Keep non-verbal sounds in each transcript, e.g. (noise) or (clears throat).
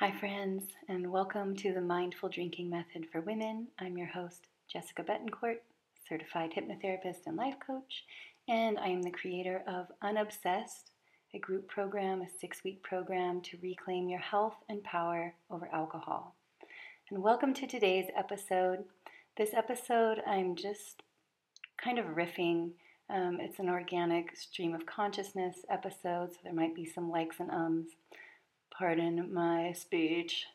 Hi, friends, and welcome to the Mindful Drinking Method for Women. I'm your host, Jessica Betancourt, certified hypnotherapist and life coach, and I am the creator of Unobsessed, a group program, a six week program to reclaim your health and power over alcohol. And welcome to today's episode. This episode, I'm just kind of riffing. Um, it's an organic stream of consciousness episode, so there might be some likes and ums pardon my speech.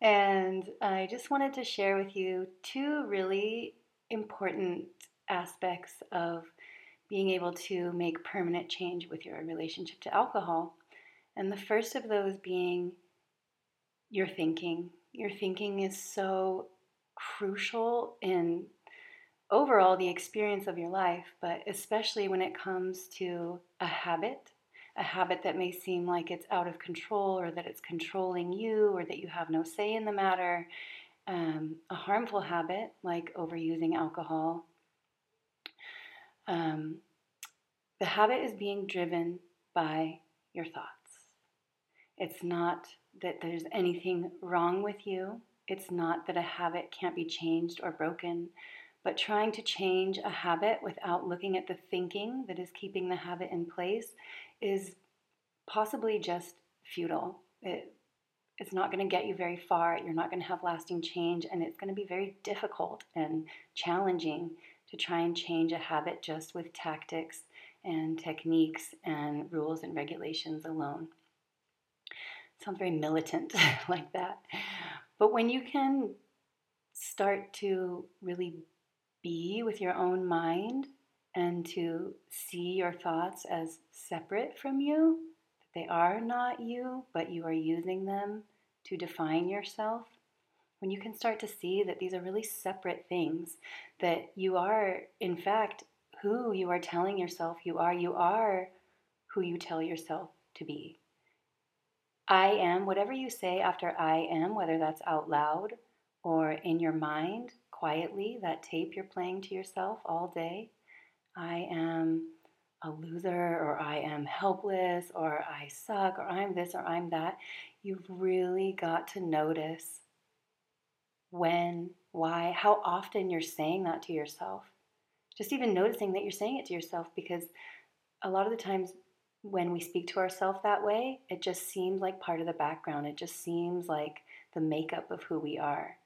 And I just wanted to share with you two really important aspects of being able to make permanent change with your relationship to alcohol. And the first of those being your thinking. Your thinking is so crucial in overall the experience of your life, but especially when it comes to a habit a habit that may seem like it's out of control or that it's controlling you or that you have no say in the matter, um, a harmful habit like overusing alcohol. Um, the habit is being driven by your thoughts. It's not that there's anything wrong with you. It's not that a habit can't be changed or broken. But trying to change a habit without looking at the thinking that is keeping the habit in place is possibly just futile. It, it's not going to get you very far. You're not going to have lasting change, and it's going to be very difficult and challenging to try and change a habit just with tactics and techniques and rules and regulations alone. It sounds very militant (laughs) like that. But when you can start to really be with your own mind and to see your thoughts as separate from you, that they are not you, but you are using them to define yourself. When you can start to see that these are really separate things, that you are, in fact, who you are telling yourself you are, you are who you tell yourself to be. I am, whatever you say after I am, whether that's out loud or in your mind, quietly, that tape you're playing to yourself all day. I am a loser, or I am helpless, or I suck, or I'm this, or I'm that. You've really got to notice when, why, how often you're saying that to yourself. Just even noticing that you're saying it to yourself because a lot of the times when we speak to ourselves that way, it just seems like part of the background. It just seems like the makeup of who we are.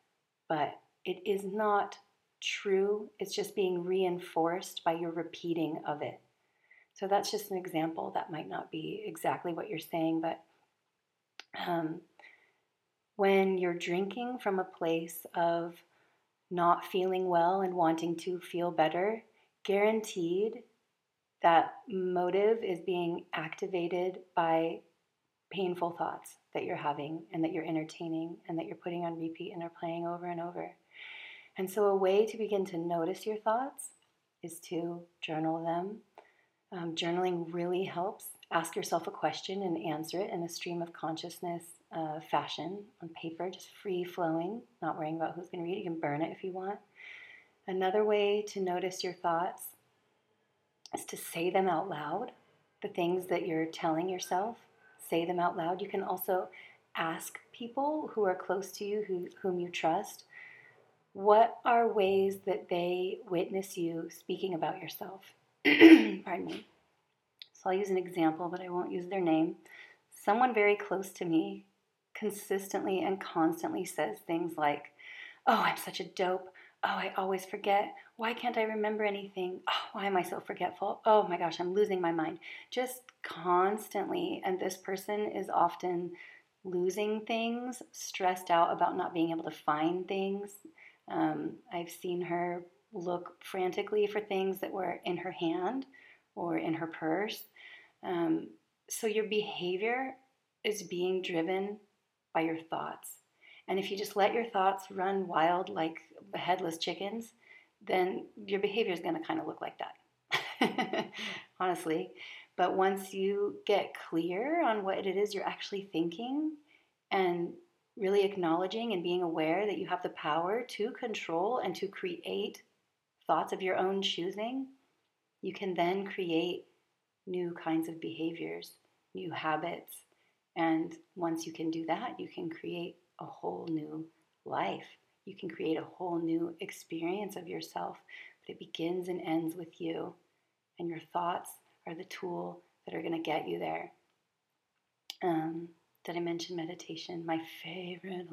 But it is not true, it's just being reinforced by your repeating of it. So that's just an example. That might not be exactly what you're saying, but um, when you're drinking from a place of not feeling well and wanting to feel better, guaranteed that motive is being activated by painful thoughts that you're having and that you're entertaining and that you're putting on repeat and are playing over and over. And so, a way to begin to notice your thoughts is to journal them. Um, journaling really helps. Ask yourself a question and answer it in a stream of consciousness uh, fashion on paper, just free flowing, not worrying about who's going to read it. You can burn it if you want. Another way to notice your thoughts is to say them out loud, the things that you're telling yourself. Say them out loud. You can also ask people who are close to you, who, whom you trust, what are ways that they witness you speaking about yourself? (clears throat) Pardon me. So I'll use an example, but I won't use their name. Someone very close to me consistently and constantly says things like, Oh, I'm such a dope. Oh, I always forget. Why can't I remember anything? Oh, why am I so forgetful? Oh my gosh, I'm losing my mind. Just constantly. And this person is often losing things, stressed out about not being able to find things, um, I've seen her look frantically for things that were in her hand or in her purse. Um, so your behavior is being driven by your thoughts. And if you just let your thoughts run wild like headless chickens, then your behavior is going to kind of look like that, (laughs) honestly. But once you get clear on what it is you're actually thinking and really acknowledging and being aware that you have the power to control and to create thoughts of your own choosing, you can then create new kinds of behaviors, new habits, And once you can do that, you can create a whole new life. You can create a whole new experience of yourself. But it begins and ends with you. And your thoughts are the tool that are going to get you there. Um, did I mention meditation? My favorite.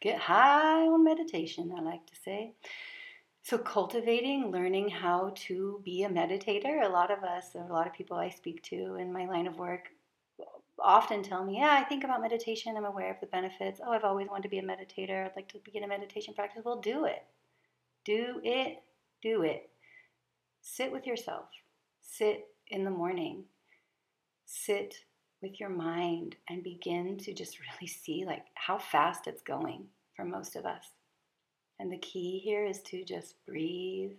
Get high on meditation, I like to say. So, cultivating, learning how to be a meditator. A lot of us, a lot of people I speak to in my line of work, often tell me, Yeah, I think about meditation. I'm aware of the benefits. Oh, I've always wanted to be a meditator. I'd like to begin a meditation practice. Well, do it. Do it. Do it. Sit with yourself. Sit in the morning. Sit with your mind and begin to just really see like how fast it's going for most of us. And the key here is to just breathe,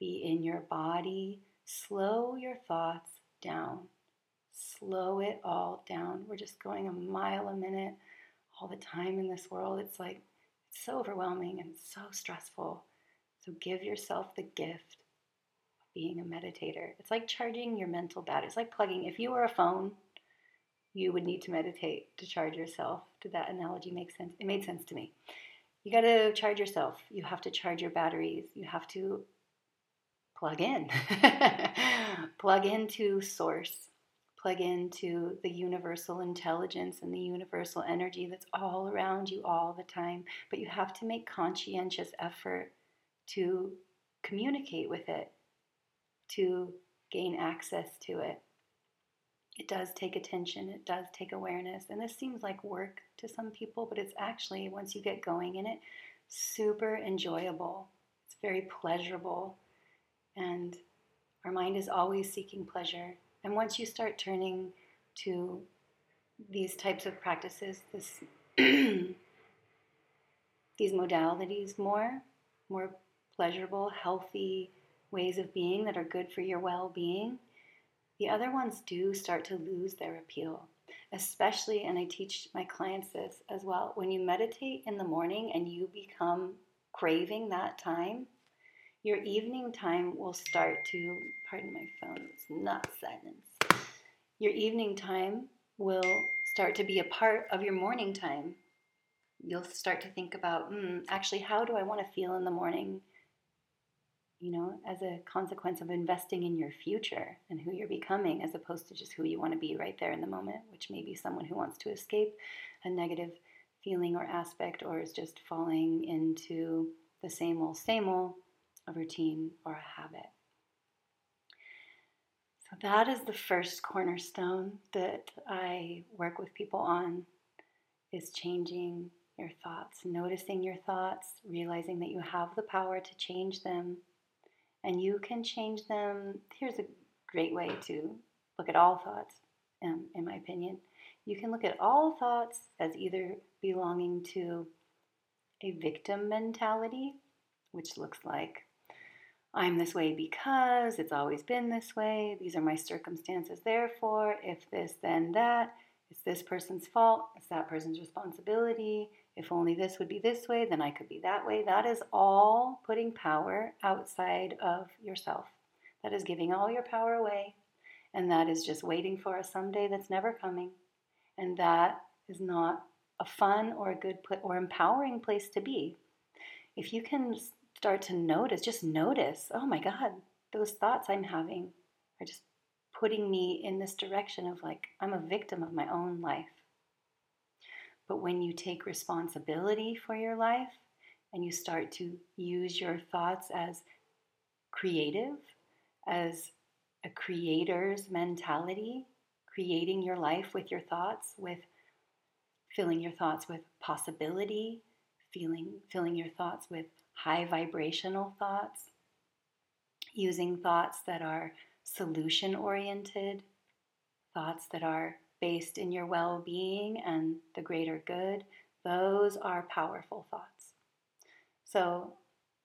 be in your body, slow your thoughts down. Slow it all down. We're just going a mile a minute all the time in this world. It's like it's so overwhelming and so stressful. So give yourself the gift of being a meditator. It's like charging your mental battery. It's like plugging. If you were a phone you would need to meditate to charge yourself. Did that analogy make sense? It made sense to me. You got to charge yourself. You have to charge your batteries. You have to plug in. (laughs) plug into source. Plug into the universal intelligence and the universal energy that's all around you all the time. But you have to make conscientious effort to communicate with it, to gain access to it it does take attention, it does take awareness. And this seems like work to some people, but it's actually, once you get going in it, super enjoyable. It's very pleasurable. And our mind is always seeking pleasure. And once you start turning to these types of practices, this (clears throat) these modalities more, more pleasurable, healthy ways of being that are good for your well being, the other ones do start to lose their appeal. Especially, and I teach my clients this as well, when you meditate in the morning and you become craving that time, your evening time will start to, pardon my phone, it's not silence. Your evening time will start to be a part of your morning time. You'll start to think about, mm, actually, how do I want to feel in the morning? You know, as a consequence of investing in your future and who you're becoming, as opposed to just who you want to be right there in the moment, which may be someone who wants to escape a negative feeling or aspect or is just falling into the same old, same old, a routine or a habit. So, that is the first cornerstone that I work with people on is changing your thoughts, noticing your thoughts, realizing that you have the power to change them and you can change them. Here's a great way to look at all thoughts, um, in my opinion. You can look at all thoughts as either belonging to a victim mentality, which looks like I'm this way because it's always been this way, these are my circumstances, therefore, if this, then that, it's this person's fault, it's that person's responsibility, if only this would be this way, then I could be that way. That is all putting power outside of yourself. That is giving all your power away. And that is just waiting for a someday that's never coming. And that is not a fun or a good pl- or empowering place to be. If you can start to notice, just notice, oh my God, those thoughts I'm having are just putting me in this direction of like, I'm a victim of my own life. But when you take responsibility for your life and you start to use your thoughts as creative, as a creator's mentality, creating your life with your thoughts, with filling your thoughts with possibility, feeling, filling your thoughts with high vibrational thoughts, using thoughts that are solution oriented, thoughts that are based in your well being and the greater good, those are powerful thoughts. So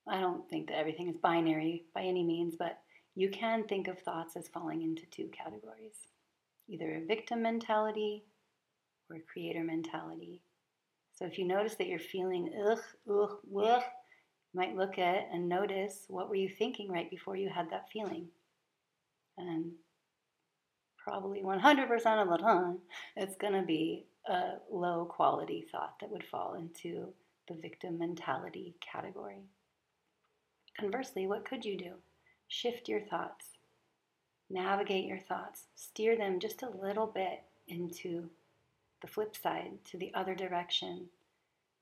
I don't think that everything is binary by any means, but you can think of thoughts as falling into two categories either a victim mentality or a creator mentality. So if you notice that you're feeling ugh, ugh, ugh, you might look at and notice what were you thinking right before you had that feeling. And probably 100% of the time, it's going to be a low quality thought that would fall into the victim mentality category. Conversely, what could you do? Shift your thoughts, navigate your thoughts, steer them just a little bit into the flip side, to the other direction.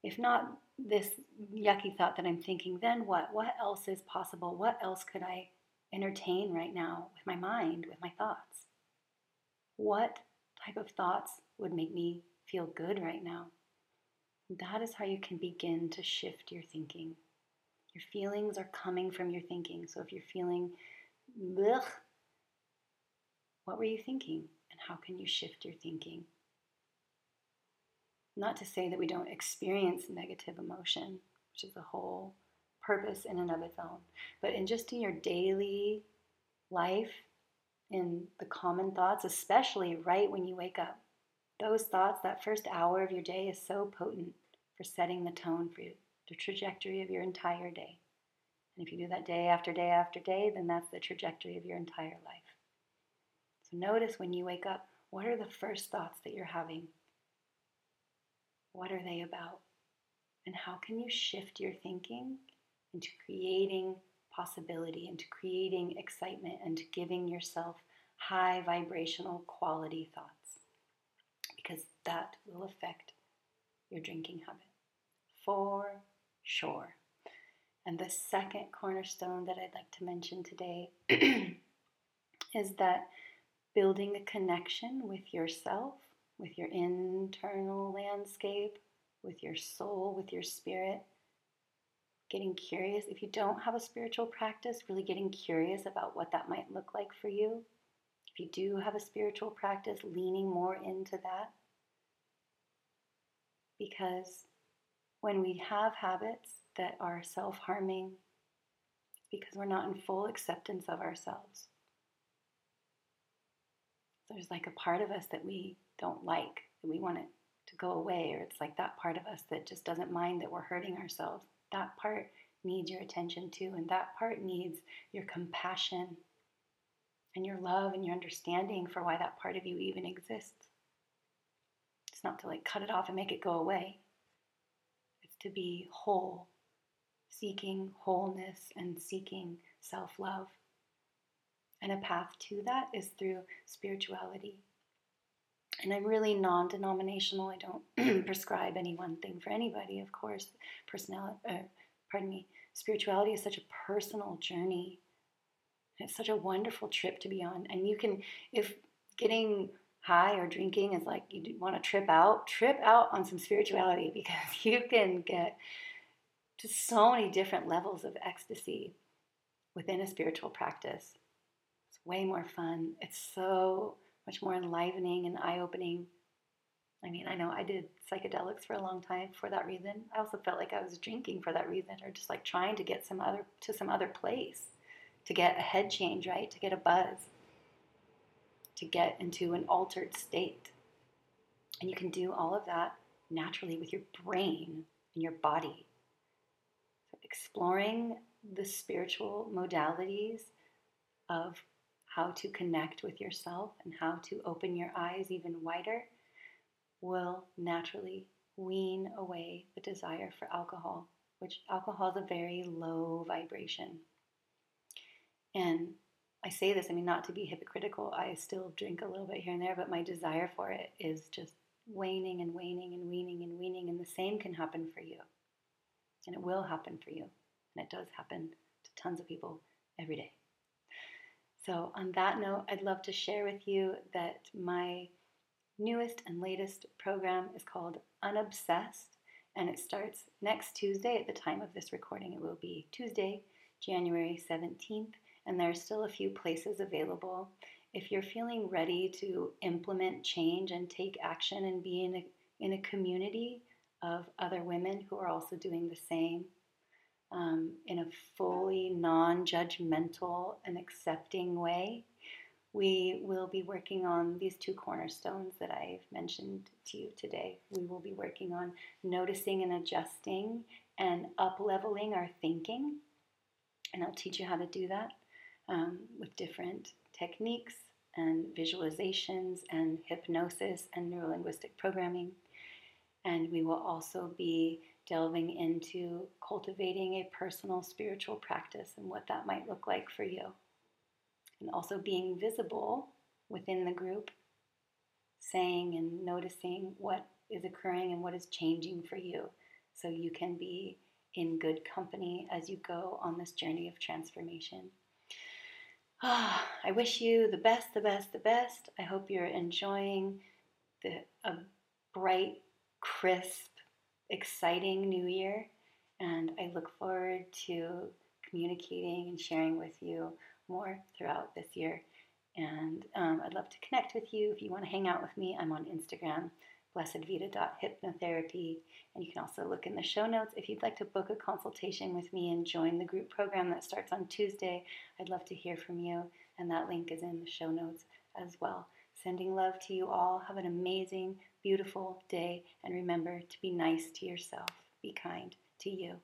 If not this yucky thought that I'm thinking, then what? What else is possible? What else could I entertain right now with my mind, with my thoughts? What type of thoughts would make me feel good right now? That is how you can begin to shift your thinking. Your feelings are coming from your thinking. So if you're feeling, ugh, what were you thinking? And how can you shift your thinking? Not to say that we don't experience negative emotion, which is the whole purpose in and of its own, but in just in your daily life, in the common thoughts, especially right when you wake up, those thoughts, that first hour of your day is so potent for setting the tone for you, the trajectory of your entire day. And if you do that day after day after day, then that's the trajectory of your entire life. So notice when you wake up, what are the first thoughts that you're having? What are they about? And how can you shift your thinking into creating possibility, into creating excitement, and to giving yourself high vibrational quality thoughts? Because that will affect your drinking habit for sure. And the second cornerstone that I'd like to mention today (clears throat) is that building a connection with yourself with your internal landscape, with your soul, with your spirit. Getting curious. If you don't have a spiritual practice, really getting curious about what that might look like for you. If you do have a spiritual practice, leaning more into that. Because when we have habits that are self harming, because we're not in full acceptance of ourselves. There's like a part of us that we don't like, that we want it to go away, or it's like that part of us that just doesn't mind that we're hurting ourselves. That part needs your attention too, and that part needs your compassion and your love and your understanding for why that part of you even exists. It's not to like cut it off and make it go away, it's to be whole, seeking wholeness and seeking self love. And a path to that is through spirituality and I'm really non denominational. I don't (clears throat) prescribe any one thing for anybody, of course. Personality, uh, pardon me, spirituality is such a personal journey. It's such a wonderful trip to be on. And you can, if getting high or drinking is like you want to trip out, trip out on some spirituality (laughs) because you can get to so many different levels of ecstasy within a spiritual practice. It's way more fun. It's so much more enlivening and eye opening. I mean, I know I did psychedelics for a long time for that reason. I also felt like I was drinking for that reason, or just like trying to get some other to some other place, to get a head change, right? To get a buzz, to get into an altered state. And you can do all of that naturally with your brain and your body. So exploring the spiritual modalities of how to connect with yourself and how to open your eyes even wider will naturally wean away the desire for alcohol, which alcohol is a very low vibration. And I say this, I mean, not to be hypocritical, I still drink a little bit here and there, but my desire for it is just waning and waning and weaning and weaning, and the same can happen for you. And it will happen for you. And it does happen to tons of people every day. So, on that note, I'd love to share with you that my newest and latest program is called Unobsessed, and it starts next Tuesday at the time of this recording. It will be Tuesday, January 17th, and there are still a few places available. If you're feeling ready to implement change and take action and be in a, in a community of other women who are also doing the same, um, in a fully non judgmental and accepting way, we will be working on these two cornerstones that I've mentioned to you today. We will be working on noticing and adjusting and up leveling our thinking. And I'll teach you how to do that um, with different techniques, and visualizations and hypnosis and neurolinguistic programming. And we will also be delving into cultivating a personal spiritual practice and what that might look like for you. And also being visible within the group, saying and noticing what is occurring and what is changing for you so you can be in good company as you go on this journey of transformation. Ah, (sighs) I wish you the best, the best, the best. I hope you're enjoying the, a bright, crisp, exciting new year. And I look forward to communicating and sharing with you more throughout this year. And um, I'd love to connect with you. If you want to hang out with me, I'm on Instagram, blessedvida.hypnotherapy. And you can also look in the show notes. If you'd like to book a consultation with me and join the group program that starts on Tuesday, I'd love to hear from you. And that link is in the show notes as well. Sending love to you all. Have an amazing, beautiful day. And remember to be nice to yourself. Be kind to you.